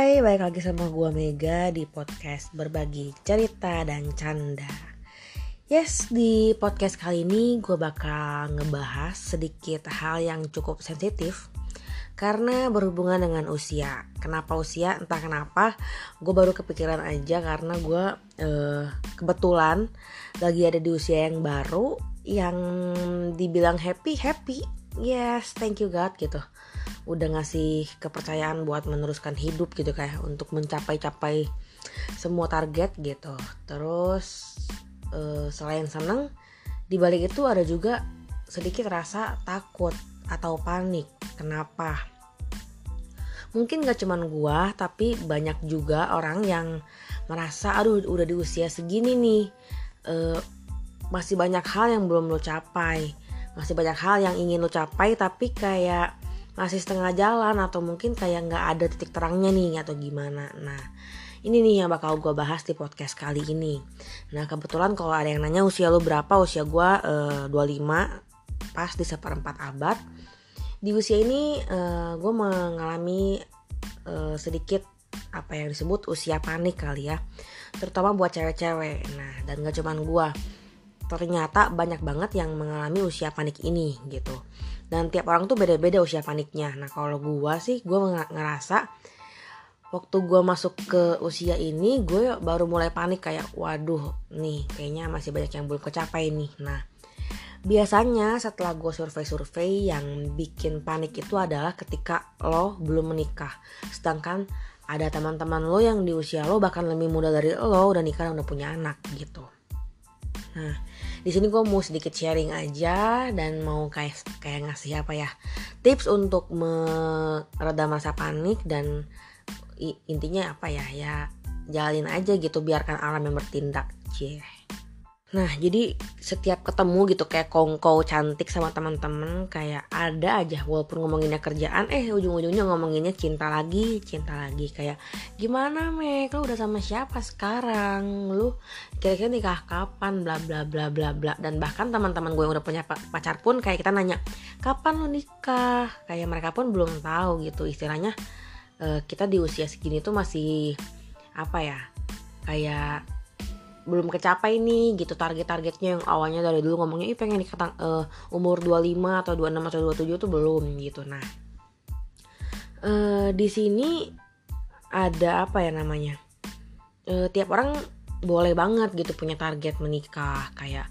Hai, balik lagi sama gua Mega di podcast berbagi cerita dan canda. Yes, di podcast kali ini gue bakal ngebahas sedikit hal yang cukup sensitif karena berhubungan dengan usia. Kenapa usia? Entah kenapa, gue baru kepikiran aja karena gue uh, kebetulan lagi ada di usia yang baru yang dibilang happy happy. Yes, thank you God gitu udah ngasih kepercayaan buat meneruskan hidup gitu kayak untuk mencapai-capai semua target gitu. Terus uh, selain seneng dibalik itu ada juga sedikit rasa takut atau panik. Kenapa? Mungkin gak cuman gua tapi banyak juga orang yang merasa aduh udah di usia segini nih. Uh, masih banyak hal yang belum lo capai. Masih banyak hal yang ingin lo capai tapi kayak masih setengah jalan atau mungkin kayak nggak ada titik terangnya nih atau gimana. Nah ini nih yang bakal gue bahas di podcast kali ini. Nah kebetulan kalau ada yang nanya usia lo berapa? Usia gue uh, 25 pas di seperempat abad. Di usia ini uh, gue mengalami uh, sedikit apa yang disebut usia panik kali ya. Terutama buat cewek-cewek. Nah dan gak cuman gue ternyata banyak banget yang mengalami usia panik ini gitu dan tiap orang tuh beda-beda usia paniknya. Nah kalau gue sih gue ngerasa waktu gue masuk ke usia ini gue baru mulai panik kayak waduh nih kayaknya masih banyak yang belum kecapai nih. Nah biasanya setelah gue survei-survei yang bikin panik itu adalah ketika lo belum menikah. Sedangkan ada teman-teman lo yang di usia lo bahkan lebih muda dari lo udah nikah dan udah punya anak gitu. Nah di sini gue mau sedikit sharing aja dan mau kayak kayak ngasih apa ya tips untuk meredam rasa panik dan intinya apa ya ya jalin aja gitu biarkan alam yang bertindak cie Nah jadi setiap ketemu gitu kayak kongko cantik sama teman-teman kayak ada aja walaupun ngomonginnya kerjaan eh ujung-ujungnya ngomonginnya cinta lagi cinta lagi. Kayak gimana Mek? Lu udah sama siapa sekarang? Lu kira-kira nikah kapan? Bla bla bla bla bla. Dan bahkan teman-teman gue yang udah punya pacar pun kayak kita nanya kapan lu nikah? Kayak mereka pun belum tahu gitu. Istilahnya uh, kita di usia segini tuh masih apa ya kayak belum kecapai nih gitu. Target-targetnya yang awalnya dari dulu ngomongnya ih pengen nikah uh, umur 25 atau 26 atau 27 tuh belum gitu. Nah uh, di sini ada apa ya namanya? Uh, tiap orang boleh banget gitu punya target menikah. Kayak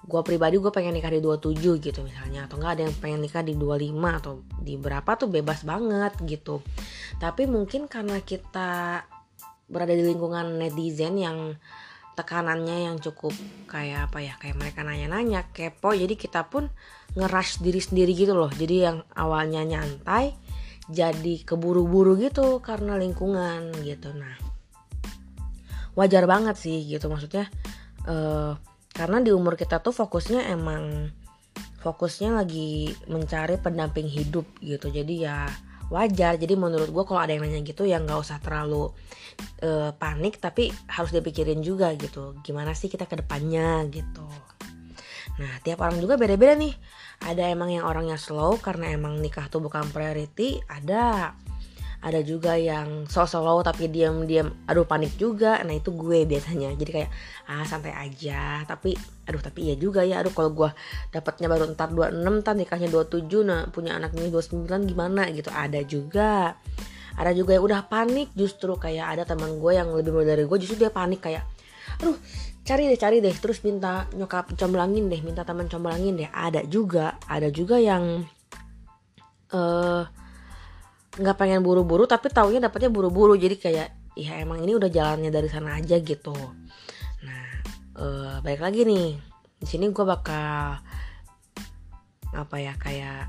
gue pribadi gue pengen nikah di 27 gitu misalnya atau enggak ada yang pengen nikah di 25 atau di berapa tuh bebas banget gitu. Tapi mungkin karena kita berada di lingkungan netizen yang tekanannya yang cukup kayak apa ya kayak mereka nanya-nanya kepo. Jadi kita pun ngerush diri sendiri gitu loh. Jadi yang awalnya nyantai jadi keburu-buru gitu karena lingkungan gitu. Nah wajar banget sih gitu maksudnya. Uh, karena di umur kita tuh fokusnya emang fokusnya lagi mencari pendamping hidup gitu. Jadi ya wajar. Jadi menurut gue kalau ada yang nanya gitu ya nggak usah terlalu uh, panik tapi harus dipikirin juga gitu. Gimana sih kita ke depannya gitu. Nah tiap orang juga beda-beda nih. Ada emang yang orangnya slow karena emang nikah tuh bukan priority ada ada juga yang so slow tapi diam-diam aduh panik juga. Nah itu gue biasanya. Jadi kayak ah santai aja. Tapi aduh tapi iya juga ya. Aduh kalau gue dapatnya baru ntar 26 ntar nikahnya 27 nah punya anak ini 29 gimana gitu. Ada juga. Ada juga yang udah panik justru kayak ada teman gue yang lebih muda dari gue justru dia panik kayak aduh cari deh cari deh. Terus minta nyokap comblangin deh minta teman comblangin deh. Ada juga ada juga yang eh uh, nggak pengen buru-buru tapi taunya dapatnya buru-buru. Jadi kayak ya emang ini udah jalannya dari sana aja gitu. Nah uh, balik lagi nih. Di sini gue bakal apa ya kayak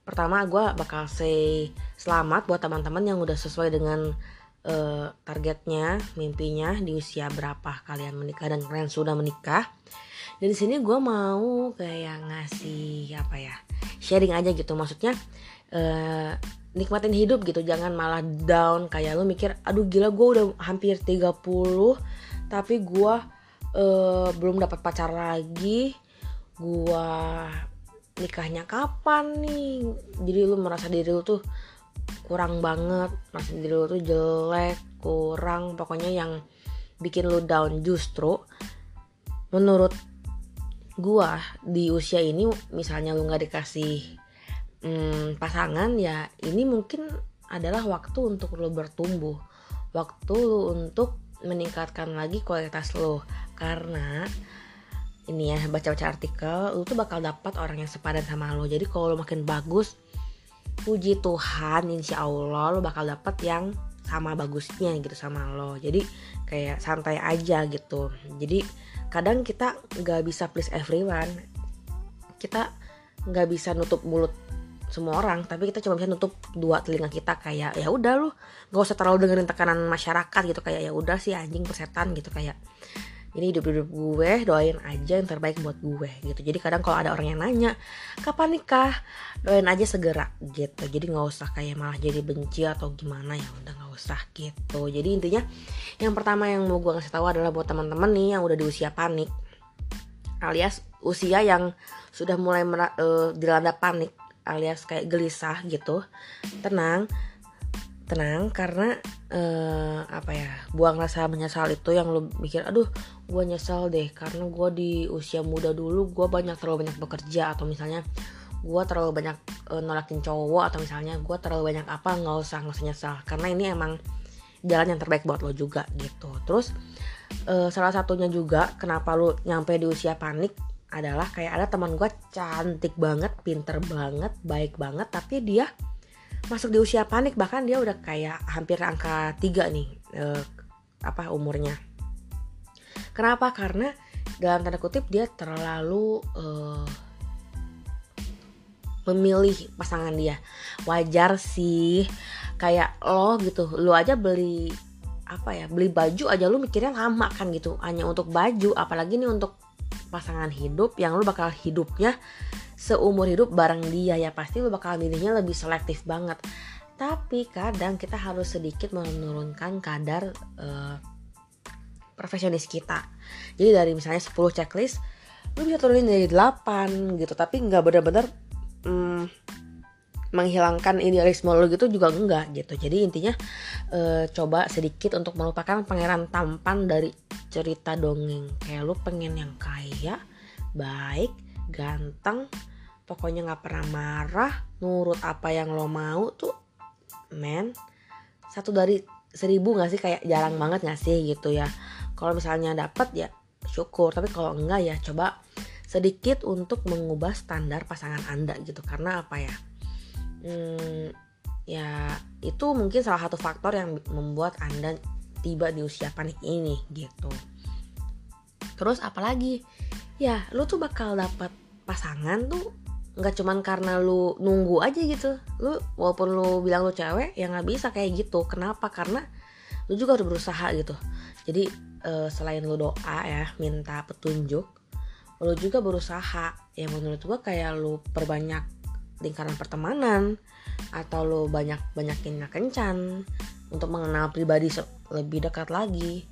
pertama gue bakal say selamat buat teman-teman yang udah sesuai dengan uh, targetnya mimpinya di usia berapa kalian menikah dan kalian sudah menikah. Dan di sini gue mau kayak ngasih apa ya sharing aja gitu. Maksudnya uh, nikmatin hidup gitu. Jangan malah down. Kayak lo mikir aduh gila gue udah hampir 30 tapi gue uh, belum dapat pacar lagi. Gue nikahnya kapan nih? Jadi lu merasa diri lu tuh kurang banget merasa diri lu tuh jelek kurang. Pokoknya yang bikin lu down justru menurut gua di usia ini misalnya lu nggak dikasih hmm, pasangan ya ini mungkin adalah waktu untuk lo bertumbuh. Waktu lo untuk meningkatkan lagi kualitas lo. Karena ini ya baca-baca artikel lo tuh bakal dapat orang yang sepadan sama lo. Jadi kalau lo makin bagus puji Tuhan insya Allah lo bakal dapat yang sama bagusnya gitu sama lo. Jadi kayak santai aja gitu. Jadi kadang kita nggak bisa please everyone. Kita nggak bisa nutup mulut semua orang tapi kita cuma bisa nutup dua telinga kita kayak ya udah lu nggak usah terlalu dengerin tekanan masyarakat gitu kayak ya udah sih anjing persetan gitu kayak ini hidup hidup gue doain aja yang terbaik buat gue gitu. Jadi kadang kalau ada orang yang nanya kapan nikah? Doain aja segera gitu. Jadi nggak usah kayak malah jadi benci atau gimana ya udah nggak usah gitu. Jadi intinya yang pertama yang mau gue kasih tahu adalah buat teman-teman nih yang udah di usia panik alias usia yang sudah mulai uh, dilanda panik alias kayak gelisah gitu tenang tenang karena uh, apa ya buang rasa menyesal itu yang lo mikir aduh gue nyesel deh karena gue di usia muda dulu gue banyak terlalu banyak bekerja atau misalnya gue terlalu banyak uh, nolakin cowok atau misalnya gue terlalu banyak apa nggak usah nggak usah nyesal karena ini emang jalan yang terbaik buat lo juga gitu. Terus uh, salah satunya juga kenapa lo nyampe di usia panik adalah kayak ada teman gue cantik banget, pinter banget, baik banget, tapi dia masuk di usia panik bahkan dia udah kayak hampir angka tiga nih eh, apa umurnya. Kenapa? Karena dalam tanda kutip dia terlalu eh, memilih pasangan dia. Wajar sih kayak lo gitu, lo aja beli apa ya beli baju aja lu mikirnya lama kan gitu hanya untuk baju apalagi nih untuk pasangan hidup yang lu bakal hidupnya seumur hidup bareng dia ya. Pasti lu bakal milihnya lebih selektif banget. Tapi kadang kita harus sedikit menurunkan kadar uh, kita. Jadi dari misalnya 10 checklist lu bisa turunin dari 8 gitu. Tapi nggak benar-benar um, menghilangkan idealisme lo gitu juga enggak gitu. Jadi intinya e, coba sedikit untuk melupakan pangeran tampan dari cerita dongeng. Kayak lo pengen yang kaya baik ganteng pokoknya nggak pernah marah nurut apa yang lo mau tuh men satu dari seribu nggak sih? Kayak jarang banget nggak sih gitu ya. Kalau misalnya dapat ya syukur tapi kalau enggak ya coba sedikit untuk mengubah standar pasangan anda gitu. Karena apa ya? Hmm, ya itu mungkin salah satu faktor yang membuat anda tiba di usia panik ini gitu. Terus apalagi? Ya lu tuh bakal dapat pasangan tuh nggak cuman karena lu nunggu aja gitu. Lu walaupun lu bilang lu cewek ya nggak bisa kayak gitu. Kenapa? Karena lu juga harus berusaha gitu. Jadi uh, selain lu doa ya minta petunjuk lu juga berusaha. Ya menurut gua kayak lu perbanyak lingkaran pertemanan atau lo banyak banyakin kencan untuk mengenal pribadi lebih dekat lagi.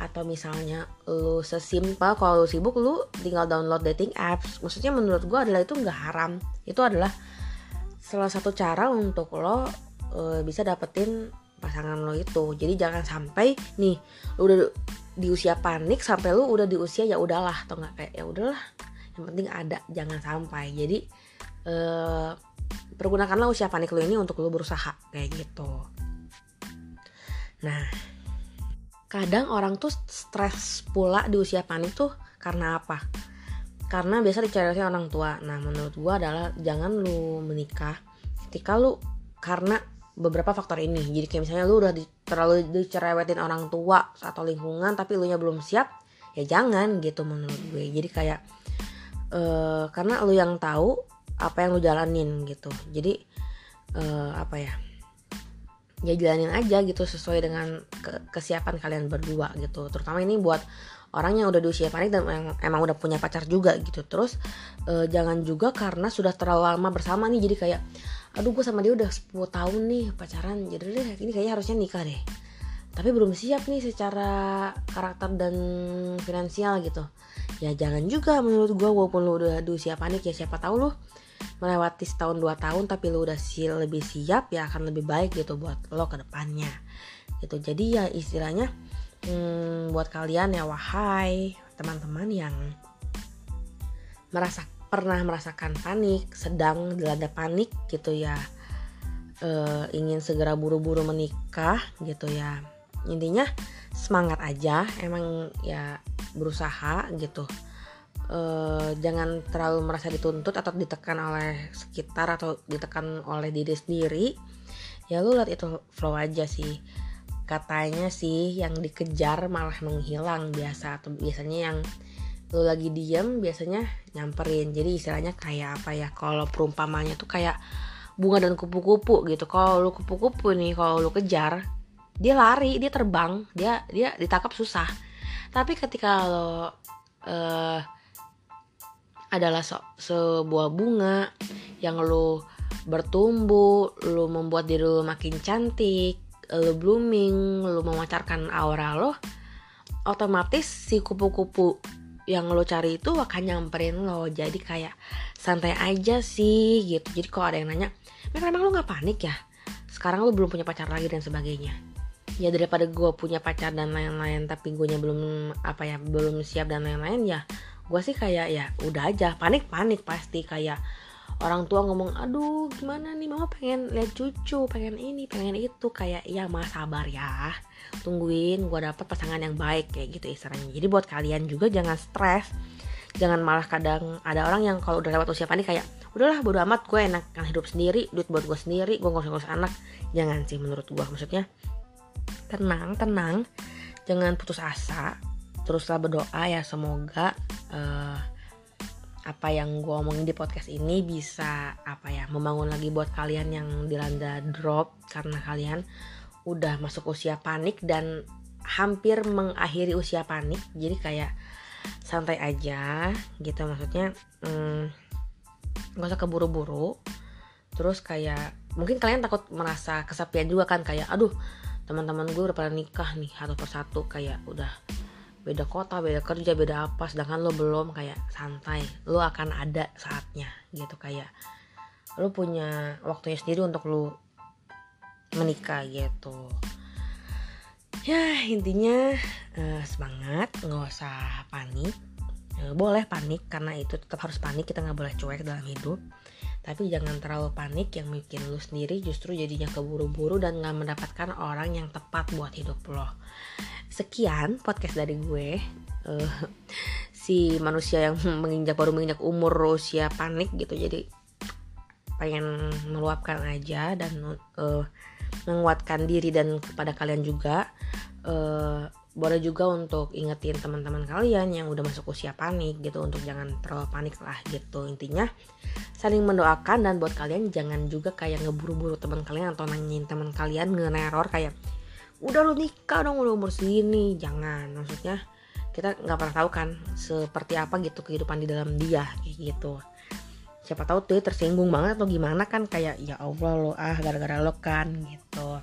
Atau misalnya lo sesimpel kalau lo sibuk lo tinggal download dating apps. Maksudnya menurut gue adalah itu nggak haram. Itu adalah salah satu cara untuk lo e, bisa dapetin pasangan lo itu. Jadi jangan sampai nih lo udah di usia panik sampai lo udah di usia ya udahlah atau nggak kayak ya udahlah. Yang penting ada jangan sampai. Jadi uh, pergunakanlah usia panik lo ini untuk lo berusaha kayak gitu nah kadang orang tuh stres pula di usia panik tuh karena apa? Karena biasa diceritakan orang tua. Nah menurut gua adalah jangan lu menikah ketika lu karena beberapa faktor ini. Jadi kayak misalnya lu udah di, terlalu dicerewetin orang tua atau lingkungan tapi lu nya belum siap ya jangan gitu menurut gue. Jadi kayak uh, karena lu yang tahu apa yang lu jalanin gitu. Jadi uh, apa ya ya jalanin aja gitu sesuai dengan ke kesiapan kalian berdua gitu. Terutama ini buat orang yang udah di usia panik dan emang, emang udah punya pacar juga gitu. Terus uh, jangan juga karena sudah terlalu lama bersama nih jadi kayak aduh gue sama dia udah 10 tahun nih pacaran jadi deh ini kayaknya harusnya nikah deh. Tapi belum siap nih secara karakter dan finansial gitu. Ya jangan juga menurut gue walaupun lu udah di usia panik ya siapa tahu lu melewati setahun dua tahun tapi lu udah si lebih siap ya akan lebih baik gitu buat lo ke depannya. Gitu. Jadi ya istilahnya hmm, buat kalian ya wahai teman-teman yang merasa pernah merasakan panik sedang dilanda panik gitu ya e, ingin segera buru-buru menikah gitu ya. Intinya semangat aja emang ya berusaha gitu e, jangan terlalu merasa dituntut atau ditekan oleh sekitar atau ditekan oleh diri sendiri ya lu lihat itu flow aja sih. Katanya sih yang dikejar malah menghilang biasa atau biasanya yang lu lagi diem biasanya nyamperin. Jadi istilahnya kayak apa ya kalau perumpamannya tuh kayak bunga dan kupu-kupu gitu. Kalau lu kupu-kupu nih kalau lu kejar dia lari dia terbang dia dia ditangkap susah. Tapi ketika lo uh, adalah so, sebuah bunga yang lo bertumbuh lo membuat diri lo makin cantik lo blooming lo memancarkan aura lo otomatis si kupu-kupu yang lo cari itu akan nyamperin lo. Jadi kayak santai aja sih gitu. Jadi kalau ada yang nanya Mereka emang lo nggak panik ya? Sekarang lo belum punya pacar lagi dan sebagainya. Ya daripada gue punya pacar dan lain-lain tapi gue belum apa ya belum siap dan lain-lain ya gue sih kayak ya udah aja panik panik pasti. Kayak orang tua ngomong aduh gimana nih? Mama pengen lihat cucu pengen ini pengen itu. Kayak ya mas sabar ya. Tungguin gue dapet pasangan yang baik kayak gitu istilahnya. Jadi buat kalian juga jangan stres. Jangan malah kadang ada orang yang kalau udah lewat usia panik kayak udahlah bodo amat gue enak kan hidup sendiri duit buat gue sendiri gue usah ngurus anak. Jangan sih menurut gue maksudnya tenang tenang. Jangan putus asa teruslah berdoa ya semoga uh, apa yang gue omongin di podcast ini bisa apa ya membangun lagi buat kalian yang dilanda drop karena kalian udah masuk usia panik dan hampir mengakhiri usia panik. Jadi kayak santai aja gitu maksudnya hmm, gak usah keburu-buru. Terus kayak mungkin kalian takut merasa kesepian juga kan kayak aduh teman-teman gue udah pada nikah nih satu persatu kayak udah beda kota beda kerja beda apa sedangkan lo belum kayak santai lo akan ada saatnya gitu. Kayak lo punya waktunya sendiri untuk lo menikah gitu. Ya intinya uh, semangat nggak usah panik. Uh, boleh panik karena itu tetap harus panik kita nggak boleh cuek dalam hidup tapi jangan terlalu panik yang bikin lu sendiri justru jadinya keburu-buru dan nggak mendapatkan orang yang tepat buat hidup lo. Sekian podcast dari gue. Uh, si manusia yang menginjak baru menginjak umur usia panik gitu. Jadi pengen meluapkan aja dan uh, menguatkan diri dan kepada kalian juga. Uh, boleh juga untuk ingetin teman-teman kalian yang udah masuk usia panik gitu untuk jangan terlalu panik lah gitu. Intinya saling mendoakan dan buat kalian jangan juga kayak ngeburu-buru teman kalian atau nanyain teman kalian nge-neror kayak udah lu nikah dong udah umur segini. Jangan maksudnya kita nggak pernah tahu kan seperti apa gitu kehidupan di dalam dia kayak gitu. Siapa tahu tuh tersinggung banget atau gimana kan kayak ya Allah lo ah gara-gara lo kan gitu.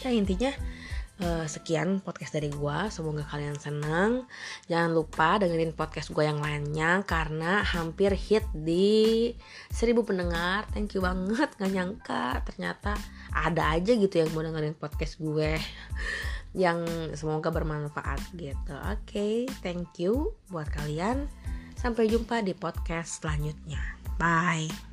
Ya intinya uh, sekian podcast dari gue semoga kalian senang. Jangan lupa dengerin podcast gue yang lainnya karena hampir hit di 1000 pendengar. Thank you banget. Gak nyangka ternyata ada aja gitu yang mau dengerin podcast gue yang semoga bermanfaat gitu. Oke okay, thank you buat kalian. Sampai jumpa di podcast selanjutnya. Bye